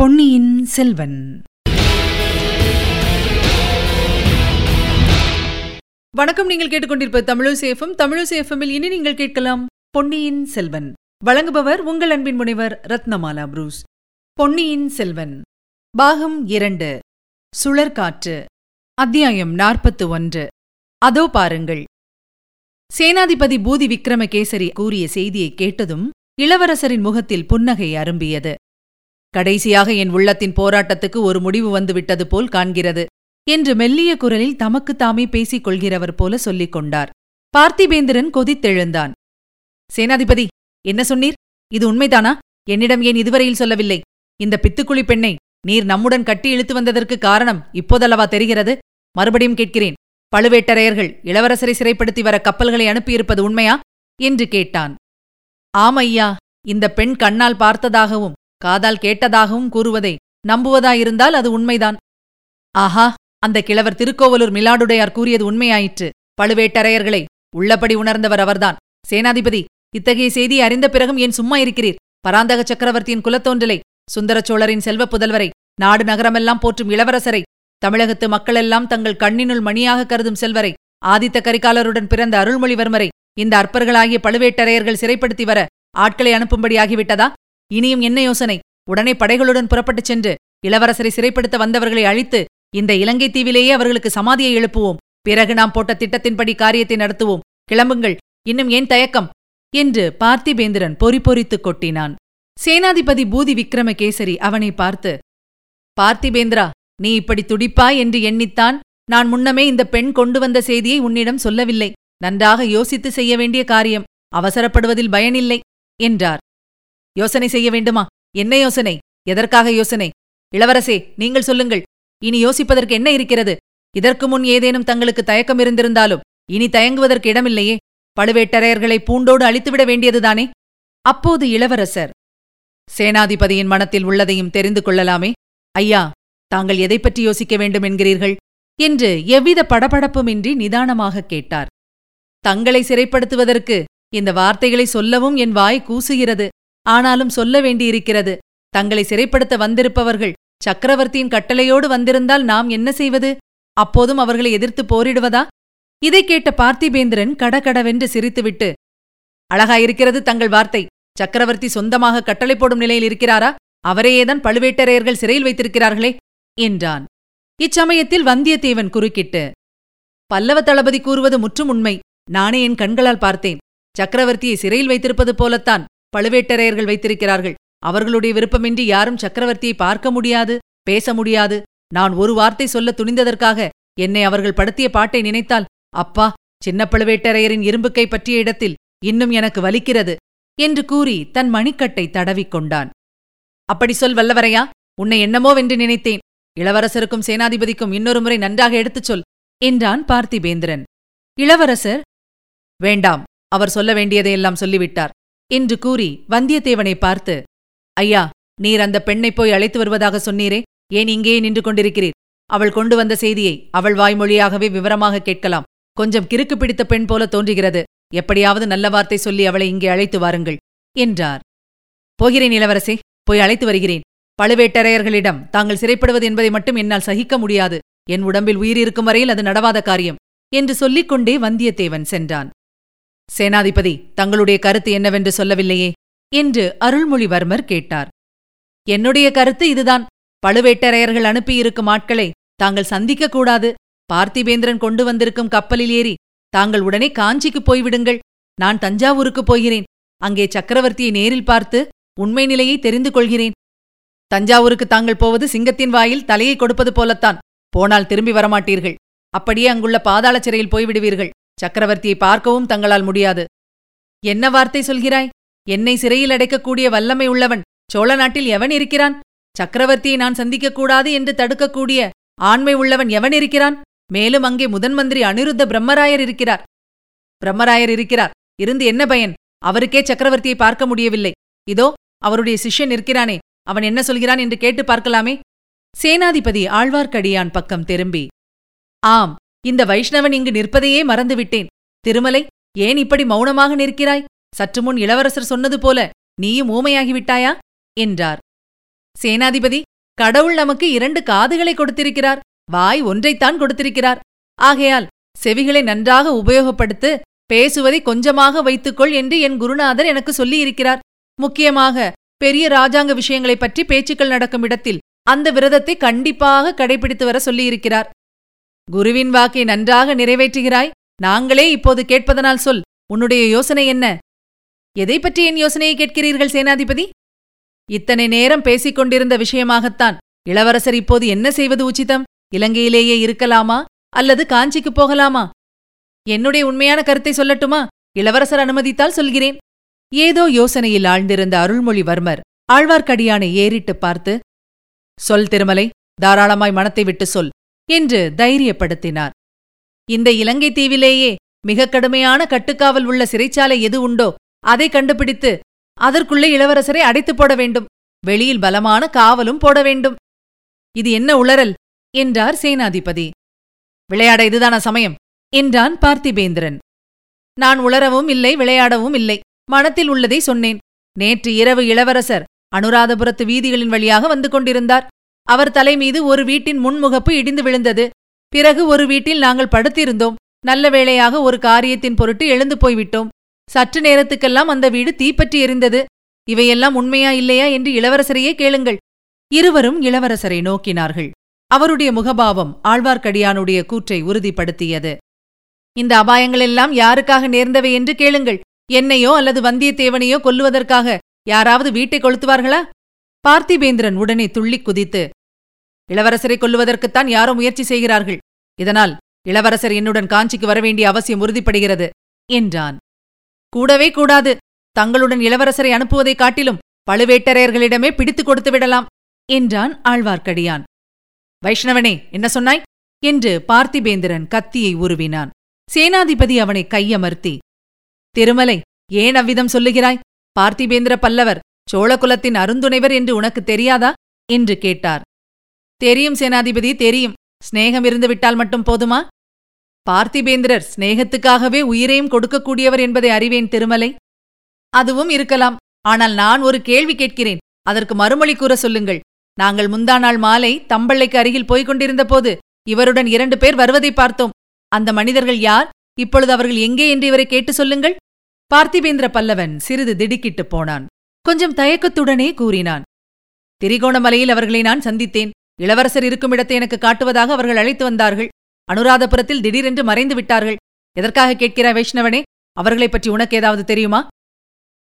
பொன்னியின் செல்வன். வணக்கம் நீங்கள் கேட்டுக்கொண்டிருப்ப தமிழசேஃபம் தமிழசேஃபமில் இனி நீங்கள் கேட்கலாம் பொன்னியின் செல்வன். வழங்குபவர் உங்கள் அன்பின் முனைவர் ரத்னமாலா புரூஸ். பொன்னியின் செல்வன். பாகம் இரண்டு. சுழற்காற்று. அத்தியாயம் நாற்பத்து ஒன்று. அதோ பாருங்கள். சேனாதிபதி பூதி விக்ரமகேசரி கூறிய செய்தியை கேட்டதும் இளவரசரின் முகத்தில் புன்னகை அரும்பியது. கடைசியாக என் உள்ளத்தின் போராட்டத்துக்கு ஒரு முடிவு வந்துவிட்டது போல் காண்கிறது என்று மெல்லிய குரலில் தமக்கு தாமே பேசிக் கொள்கிறவர் போல சொல்லிக் கொண்டார். பார்த்திபேந்திரன் கொதித்தெழுந்தான். சேனாதிபதி என்ன சொன்னீர்? இது உண்மைதானா? என்னிடம் ஏன் இதுவரையில் சொல்லவில்லை? இந்த பித்துக்குழி பெண்ணை நீர் நம்முடன் கட்டி இழுத்து வந்ததற்கு காரணம் இப்போதல்லவா தெரிகிறது? மறுபடியும் கேட்கிறேன். பழுவேட்டரையர்கள் இளவரசரை சிறைப்படுத்தி வர கப்பல்களை அனுப்பியிருப்பது உண்மையா? என்று கேட்டான். ஆமையா இந்த பெண் கண்ணால் பார்த்ததாகவும் காதால் கேட்டதாகவும் கூறுவதை நம்புவதாயிருந்தால் அது உண்மைதான். ஆஹா அந்த கிழவர் திருக்கோவலூர் மிலாடுடையார் கூறியது உண்மையாயிற்று. பழுவேட்டரையர்களை உள்ளபடி உணர்ந்தவர் அவர்தான். சேனாதிபதி இத்தகைய செய்தியை அறிந்த பிறகும் ஏன் சும்மா இருக்கிறீர்? பராந்தக சக்கரவர்த்தியின் குலத்தோன்றலை சுந்தரச் சோழரின் செல்வப் புதல்வரை நாடு நகரமெல்லாம் போற்றும் இளவரசரை தமிழகத்து மக்களெல்லாம் தங்கள் கண்ணினுள் மணியாக கருதும் செல்வரை ஆதித்த கரிகாலருடன் பிறந்த அருள்மொழிவர்மரை இந்த அற்பர்களாகிய பழுவேட்டரையர்கள் சிறைப்படுத்தி வர ஆட்களை அனுப்பும்படி ஆகிவிட்டதா இனியும் என்ன யோசனை? உடனே படைகளுடன் புறப்பட்டுச் சென்று இளவரசரை சிறைப்படுத்த வந்தவர்களை அழித்து இந்த இலங்கை தீவிலேயே அவர்களுக்கு சமாதியை எழுப்புவோம். பிறகு நாம் போட்ட திட்டத்தின்படி காரியத்தை நடத்துவோம். கிளம்புங்கள். இன்னும் ஏன் தயக்கம்? என்று பார்த்திபேந்திரன் பொறி பொறித்துக் கொட்டினான். சேனாதிபதி பூதி விக்ரமகேசரி அவனை பார்த்து பார்த்திபேந்திரா நீ இப்படி துடிப்பாய் என்று எண்ணித்தான் நான் முன்னமே இந்த பெண் கொண்டு வந்த செய்தியை உன்னிடம் சொல்லவில்லை. நன்றாக யோசித்து செய்ய வேண்டிய காரியம். அவசரப்படுவதில் பயனில்லை என்றார். யோசனை செய்ய வேண்டுமா? என்ன யோசனை? எதற்காக யோசனை? இளவரசே நீங்கள் சொல்லுங்கள். இனி யோசிப்பதற்கு என்ன இருக்கிறது? இதற்கு முன் ஏதேனும் தங்களுக்கு தயக்கம் இருந்திருந்தாலும் இனி தயங்குவதற்கு இடமில்லையே. பழுவேட்டரையர்களை பூண்டோடு அழித்துவிட வேண்டியதுதானே? அப்போது இளவரசர் சேனாதிபதியின் மனத்தில் உள்ளதையும் தெரிந்து கொள்ளலாமே. ஐயா தாங்கள் எதைப்பற்றி பற்றி யோசிக்க வேண்டும் என்கிறீர்கள்? என்று எவ்வித படபடப்புமின்றி நிதானமாக கேட்டார். தங்களை சிறைப்படுத்துவதற்கு இந்த வார்த்தைகளை சொல்லவும் என் வாய் கூசுகிறது. ஆனாலும் சொல்ல வேண்டியிருக்கிறது தங்களை சிறைப்படுத்த வந்திருப்பவர்கள் சக்கரவர்த்தியின் கட்டளையோடு வந்திருந்தால் நாம் என்ன செய்வது? அப்போதும் அவர்களை எதிர்த்து போரிடுவதா? இதை கேட்ட பார்த்திபேந்திரன் கடகடவென்று சிரித்துவிட்டு அழகாயிருக்கிறது தங்கள் வார்த்தை. சக்கரவர்த்தி சொந்தமாக கட்டளை போடும் நிலையில் இருக்கிறாரா? அவரையேதான் பழுவேட்டரையர்கள் சிறையில் வைத்திருக்கிறார்களே என்றான். இச்சமயத்தில் வந்தியத்தேவன் குறுக்கிட்டு பல்லவ தளபதி கூறுவது முற்றும் உண்மை. நானே என் கண்களால் பார்த்தேன். சக்கரவர்த்தியை சிறையில் வைத்திருப்பது போலத்தான். பழுவேட்டரையர்கள் வைத்திருக்கிறார்கள். அவர்களுடைய விருப்பமின்றி யாரும் சக்கரவர்த்தியை பார்க்க முடியாது பேச முடியாது. நான் ஒரு வார்த்தை சொல்ல துணிந்ததற்காக என்னை அவர்கள் படுத்திய பாட்டை நினைத்தால் அப்பா சின்ன பழுவேட்டரையரின் இரும்புக்கை பற்றிய இடத்தில் இன்னும் எனக்கு வலிக்கிறது என்று கூறி தன் மணிக்கட்டை தடவிக்கொண்டான் அப்படி சொல் வல்லவரையா உன்னை என்னமோவென்று நினைத்தேன். இளவரசருக்கும் சேனாதிபதிக்கும் இன்னொரு முறை நன்றாக எடுத்துச் சொல் என்றான் பார்த்திபேந்திரன். இளவரசர்? வேண்டாம் அவர் சொல்ல வேண்டியதையெல்லாம் சொல்லிவிட்டார். என்று கூறி வந்தியத்தேவனை பார்த்து ஐயா நீர் அந்த பெண்ணை போய் அழைத்து வருவதாக சொன்னீரே ஏன் இங்கே நின்று கொண்டிருக்கிறீர்? அவள் கொண்டு வந்த செய்தியை அவள் வாய்மொழியாகவே விவரமாக கேட்கலாம். கொஞ்சம் கிறுக்கு பிடித்த பெண் போல தோன்றுகிறது. எப்படியாவது நல்ல வார்த்தை சொல்லி அவளை இங்கே அழைத்து வாருங்கள் என்றார். போகிறேன் இளவரசே போய் அழைத்து வருகிறேன். பழுவேட்டரையர்களிடம் தாங்கள் சிறைப்படுவது என்பதை மட்டும் என்னால் சகிக்க முடியாது. என் உடம்பில் உயிர் இருக்கும் வரையில் அது நடவாத காரியம் என்று சொல்லிக் கொண்டே வந்தியத்தேவன் சென்றான். சேனாதிபதி தங்களுடைய கருத்து என்னவென்று சொல்லவில்லையே? என்று அருள்மொழிவர்மர் கேட்டார். என்னுடைய கருத்து இதுதான். பழுவேட்டரையர்கள் அனுப்பியிருக்கும் ஆட்களை தாங்கள் சந்திக்கக் கூடாது. பார்த்திபேந்திரன் கொண்டு வந்திருக்கும் கப்பலில் ஏறி தாங்கள் உடனே காஞ்சிக்கு போய்விடுங்கள். நான் தஞ்சாவூருக்கு போகிறேன். அங்கே சக்கரவர்த்தியை நேரில் பார்த்து உண்மை நிலையை தெரிந்து கொள்கிறேன். தஞ்சாவூருக்கு தாங்கள் போவது சிங்கத்தின் வாயில் தலையை கொடுப்பது போலத்தான். போனால் திரும்பி வரமாட்டீர்கள். அப்படியே அங்குள்ள பாதாள சிறையில் போய்விடுவீர்கள். சக்கரவர்த்தியை பார்க்கவும் தங்களால் முடியாது. என்ன வார்த்தை சொல்கிறாய்? என்னை சிறையில் அடைக்கக்கூடிய வல்லமை உள்ளவன் சோழ நாட்டில் எவன் இருக்கிறான்? சக்கரவர்த்தியை நான் சந்திக்கக்கூடாது என்று தடுக்கக்கூடிய ஆண்மை உள்ளவன் எவன் இருக்கிறான்? மேலும் அங்கே முதன் மந்திரி அனிருத்த பிரம்மராயர் இருக்கிறார். பிரம்மராயர் இருக்கிறார். இருந்து என்ன பயன்? அவருக்கே சக்கரவர்த்தியை பார்க்க முடியவில்லை. இதோ அவருடைய சிஷ்யன் இருக்கிறானே அவன் என்ன சொல்கிறான் என்று கேட்டு பார்க்கலாமே? சேனாதிபதி ஆழ்வார்க்கடியான் பக்கம் திரும்பி. ஆம் இந்த வைஷ்ணவன் இங்கு நிற்பதையே மறந்துவிட்டேன். திருமலை ஏன் இப்படி மௌனமாக நிற்கிறாய்? சற்று முன் இளவரசர் சொன்னது போல நீயும் ஊமையாகிவிட்டாயா? என்றார். சேனாதிபதி கடவுள் நமக்கு இரண்டு காதுகளை கொடுத்திருக்கிறார். வாய் ஒன்றைத்தான் கொடுத்திருக்கிறார். ஆகையால் செவிகளை நன்றாக உபயோகப்படுத்து பேசுவதை கொஞ்சமாக வைத்துக்கொள் என்று என் குருநாதர் எனக்கு சொல்லியிருக்கிறார். முக்கியமாக பெரிய ராஜாங்க விஷயங்களைப் பற்றி பேச்சுக்கள் நடக்கும் இடத்தில் அந்த விரதத்தை கண்டிப்பாக கடைபிடித்து வர சொல்லியிருக்கிறார். குருவின் வாக்கை நன்றாக நிறைவேற்றுகிறாய். நாங்களே இப்போது கேட்பதனால் சொல் உன்னுடைய யோசனை என்ன? எதை பற்றி என் யோசனையை கேட்கிறீர்கள் சேனாதிபதி? இத்தனை நேரம் பேசிக் கொண்டிருந்த விஷயமாகத்தான் இளவரசர் இப்போது என்ன செய்வது உச்சிதம்? இலங்கையிலேயே இருக்கலாமா? அல்லது காஞ்சிக்கு போகலாமா? என்னுடைய உண்மையான கருத்தை சொல்லட்டுமா? இளவரசர் அனுமதித்தால் சொல்கிறேன். ஏதோ யோசனையில் ஆழ்ந்திருந்த அருள்மொழிவர்மர் ஆழ்வார்க்கடியானை ஏறிட்டு பார்த்து சொல் திருமலை தாராளமாய் மனத்தை விட்டு சொல். என்று தைரியப்படுத்தினார். இந்த இலங்கை தீவிலேயே மிக கடுமையான கட்டுக்காவல் உள்ள சிறைச்சாலை எது உண்டோ அதை கண்டுபிடித்து அதற்குள்ளே இளவரசரை அடைத்துப் போட வேண்டும். வெளியில் பலமான காவலும் போட வேண்டும். இது என்ன உளறல்? என்றார் சேனாதிபதி. விளையாட இதுதான சமயம்? என்றான் பார்த்திபேந்திரன். நான் உளரவும் இல்லை விளையாடவும் இல்லை. மனத்தில் உள்ளதை சொன்னேன். நேற்று இரவு இளவரசர் அனுராதபுரத்து வீதிகளின் வழியாக வந்து கொண்டிருந்தார். அவர் தலைமீது ஒரு வீட்டின் முன்முகப்பு இடிந்து விழுந்தது. பிறகு ஒரு வீட்டில் நாங்கள் படுத்திருந்தோம். நல்ல வேளையாக ஒரு காரியத்தின் பொருட்டு எழுந்து போய்விட்டோம். சற்று நேரத்துக்கெல்லாம் அந்த வீடு தீப்பற்றி எரிந்தது. இவையெல்லாம் உண்மையா இல்லையா என்று இளவரசரையே கேளுங்கள். இருவரும் இளவரசரை நோக்கினார்கள். அவருடைய முகபாவம் ஆழ்வார்க்கடியானுடைய கூற்றை உறுதிப்படுத்தியது. இந்த அபாயங்களெல்லாம் யாருக்காக நேர்ந்தவை என்று கேளுங்கள். என்னையோ அல்லது வந்தியத்தேவனையோ கொல்லுவதற்காக யாராவது வீட்டை கொளுத்துவார்களா? பார்த்திபேந்திரன் உடனே துள்ளிக் குதித்து இளவரசரை கொல்லுவதற்குத்தான் யாரோ முயற்சி செய்கிறார்கள். இதனால் இளவரசர் என்னுடன் காஞ்சிக்கு வரவேண்டிய அவசியம் உறுதிப்படுகிறது என்றான். கூடவே கூடாது. தங்களுடன் இளவரசரை அனுப்புவதைக் காட்டிலும் பழுவேட்டரையர்களிடமே பிடித்துக் கொடுத்து விடலாம் என்றான் ஆழ்வார்க்கடியான். வைஷ்ணவனே என்ன சொன்னாய்? என்று பார்த்திபேந்திரன் கத்தியை உருவினான். சேனாதிபதி அவனை கையமர்த்தி திருமலை ஏன் அவ்விதம் சொல்லுகிறாய்? பார்த்திபேந்திர பல்லவர் சோழகுலத்தின் அருந்துணைவர் என்று உனக்கு தெரியாதா? என்று கேட்டார். தெரியும் சேனாதிபதி தெரியும். ஸ்நேகம் இருந்துவிட்டால் மட்டும் போதுமா? பார்த்திபேந்திரர் சிநேகத்துக்காகவே உயிரையும் கொடுக்கக்கூடியவர் என்பதை அறிவேன் திருமலை. அதுவும் இருக்கலாம். ஆனால் நான் ஒரு கேள்வி கேட்கிறேன். அதற்கு மறுமொழி கூற சொல்லுங்கள். நாங்கள் முந்தா நாள் மாலை தம்பள்ளைக்கு அருகில் போய்க் கொண்டிருந்தபோது இவருடன் இரண்டு பேர் வருவதை பார்த்தோம். அந்த மனிதர்கள் யார்? இப்பொழுது அவர்கள் எங்கே என்று இவரை கேட்டு சொல்லுங்கள். பார்த்திபேந்திர பல்லவன் சிறிது திடுக்கிட்டு போனான். கொஞ்சம் தயக்கத்துடனே கூறினான். திரிகோணமலையில் அவர்களை நான் சந்தித்தேன். இளவரசர் இருக்கும் இடத்தை எனக்கு காட்டுவதாக அவர்கள் அழைத்து வந்தார்கள். அனுராதபுரத்தில் திடீரென்று மறைந்து விட்டார்கள். எதற்காக கேட்கிறாய் வைஷ்ணவனே அவர்களைப் பற்றி உனக்கு ஏதாவது தெரியுமா?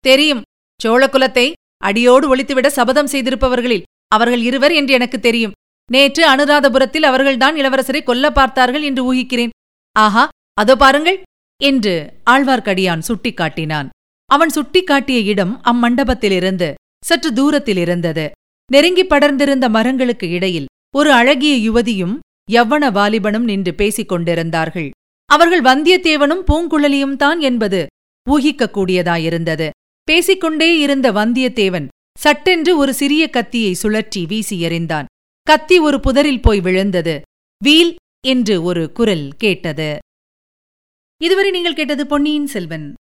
தெரியும். சோழகுலத்தை அடியோடு ஒழித்துவிட சபதம் செய்திருப்பவர்களில் அவர்கள் இருவர் என்று எனக்கு தெரியும். நேற்று அனுராதபுரத்தில் அவர்கள்தான் இளவரசரை கொல்ல பார்த்தார்கள் என்று ஊகிக்கிறேன். ஆஹா அதோ பாருங்கள் என்று ஆழ்வார்க்கடியான் சுட்டிக்காட்டினான். அவன் சுட்டிக்காட்டிய இடம் அம்மண்டபத்திலிருந்து சற்று தூரத்தில் இருந்தது நெருங்கி படர்ந்திருந்த மரங்களுக்கு இடையில் ஒரு அழகிய யுவதியும் யவ்வன வாலிபனும் நின்று பேசிக் கொண்டிருந்தார்கள். அவர்கள் வந்தியத்தேவனும் பூங்குழலியும் தான் என்பது ஊகிக்கக்கூடியதாயிருந்தது. பேசிக்கொண்டே இருந்த வந்தியத்தேவன் சட்டென்று ஒரு சிறிய கத்தியை சுழற்றி வீசி எறிந்தான். கத்தி ஒரு புதரில் போய் விழுந்தது. வீல் என்று ஒரு குரல் கேட்டது. இதுவரை நீங்கள் கேட்டது பொன்னியின் செல்வன்.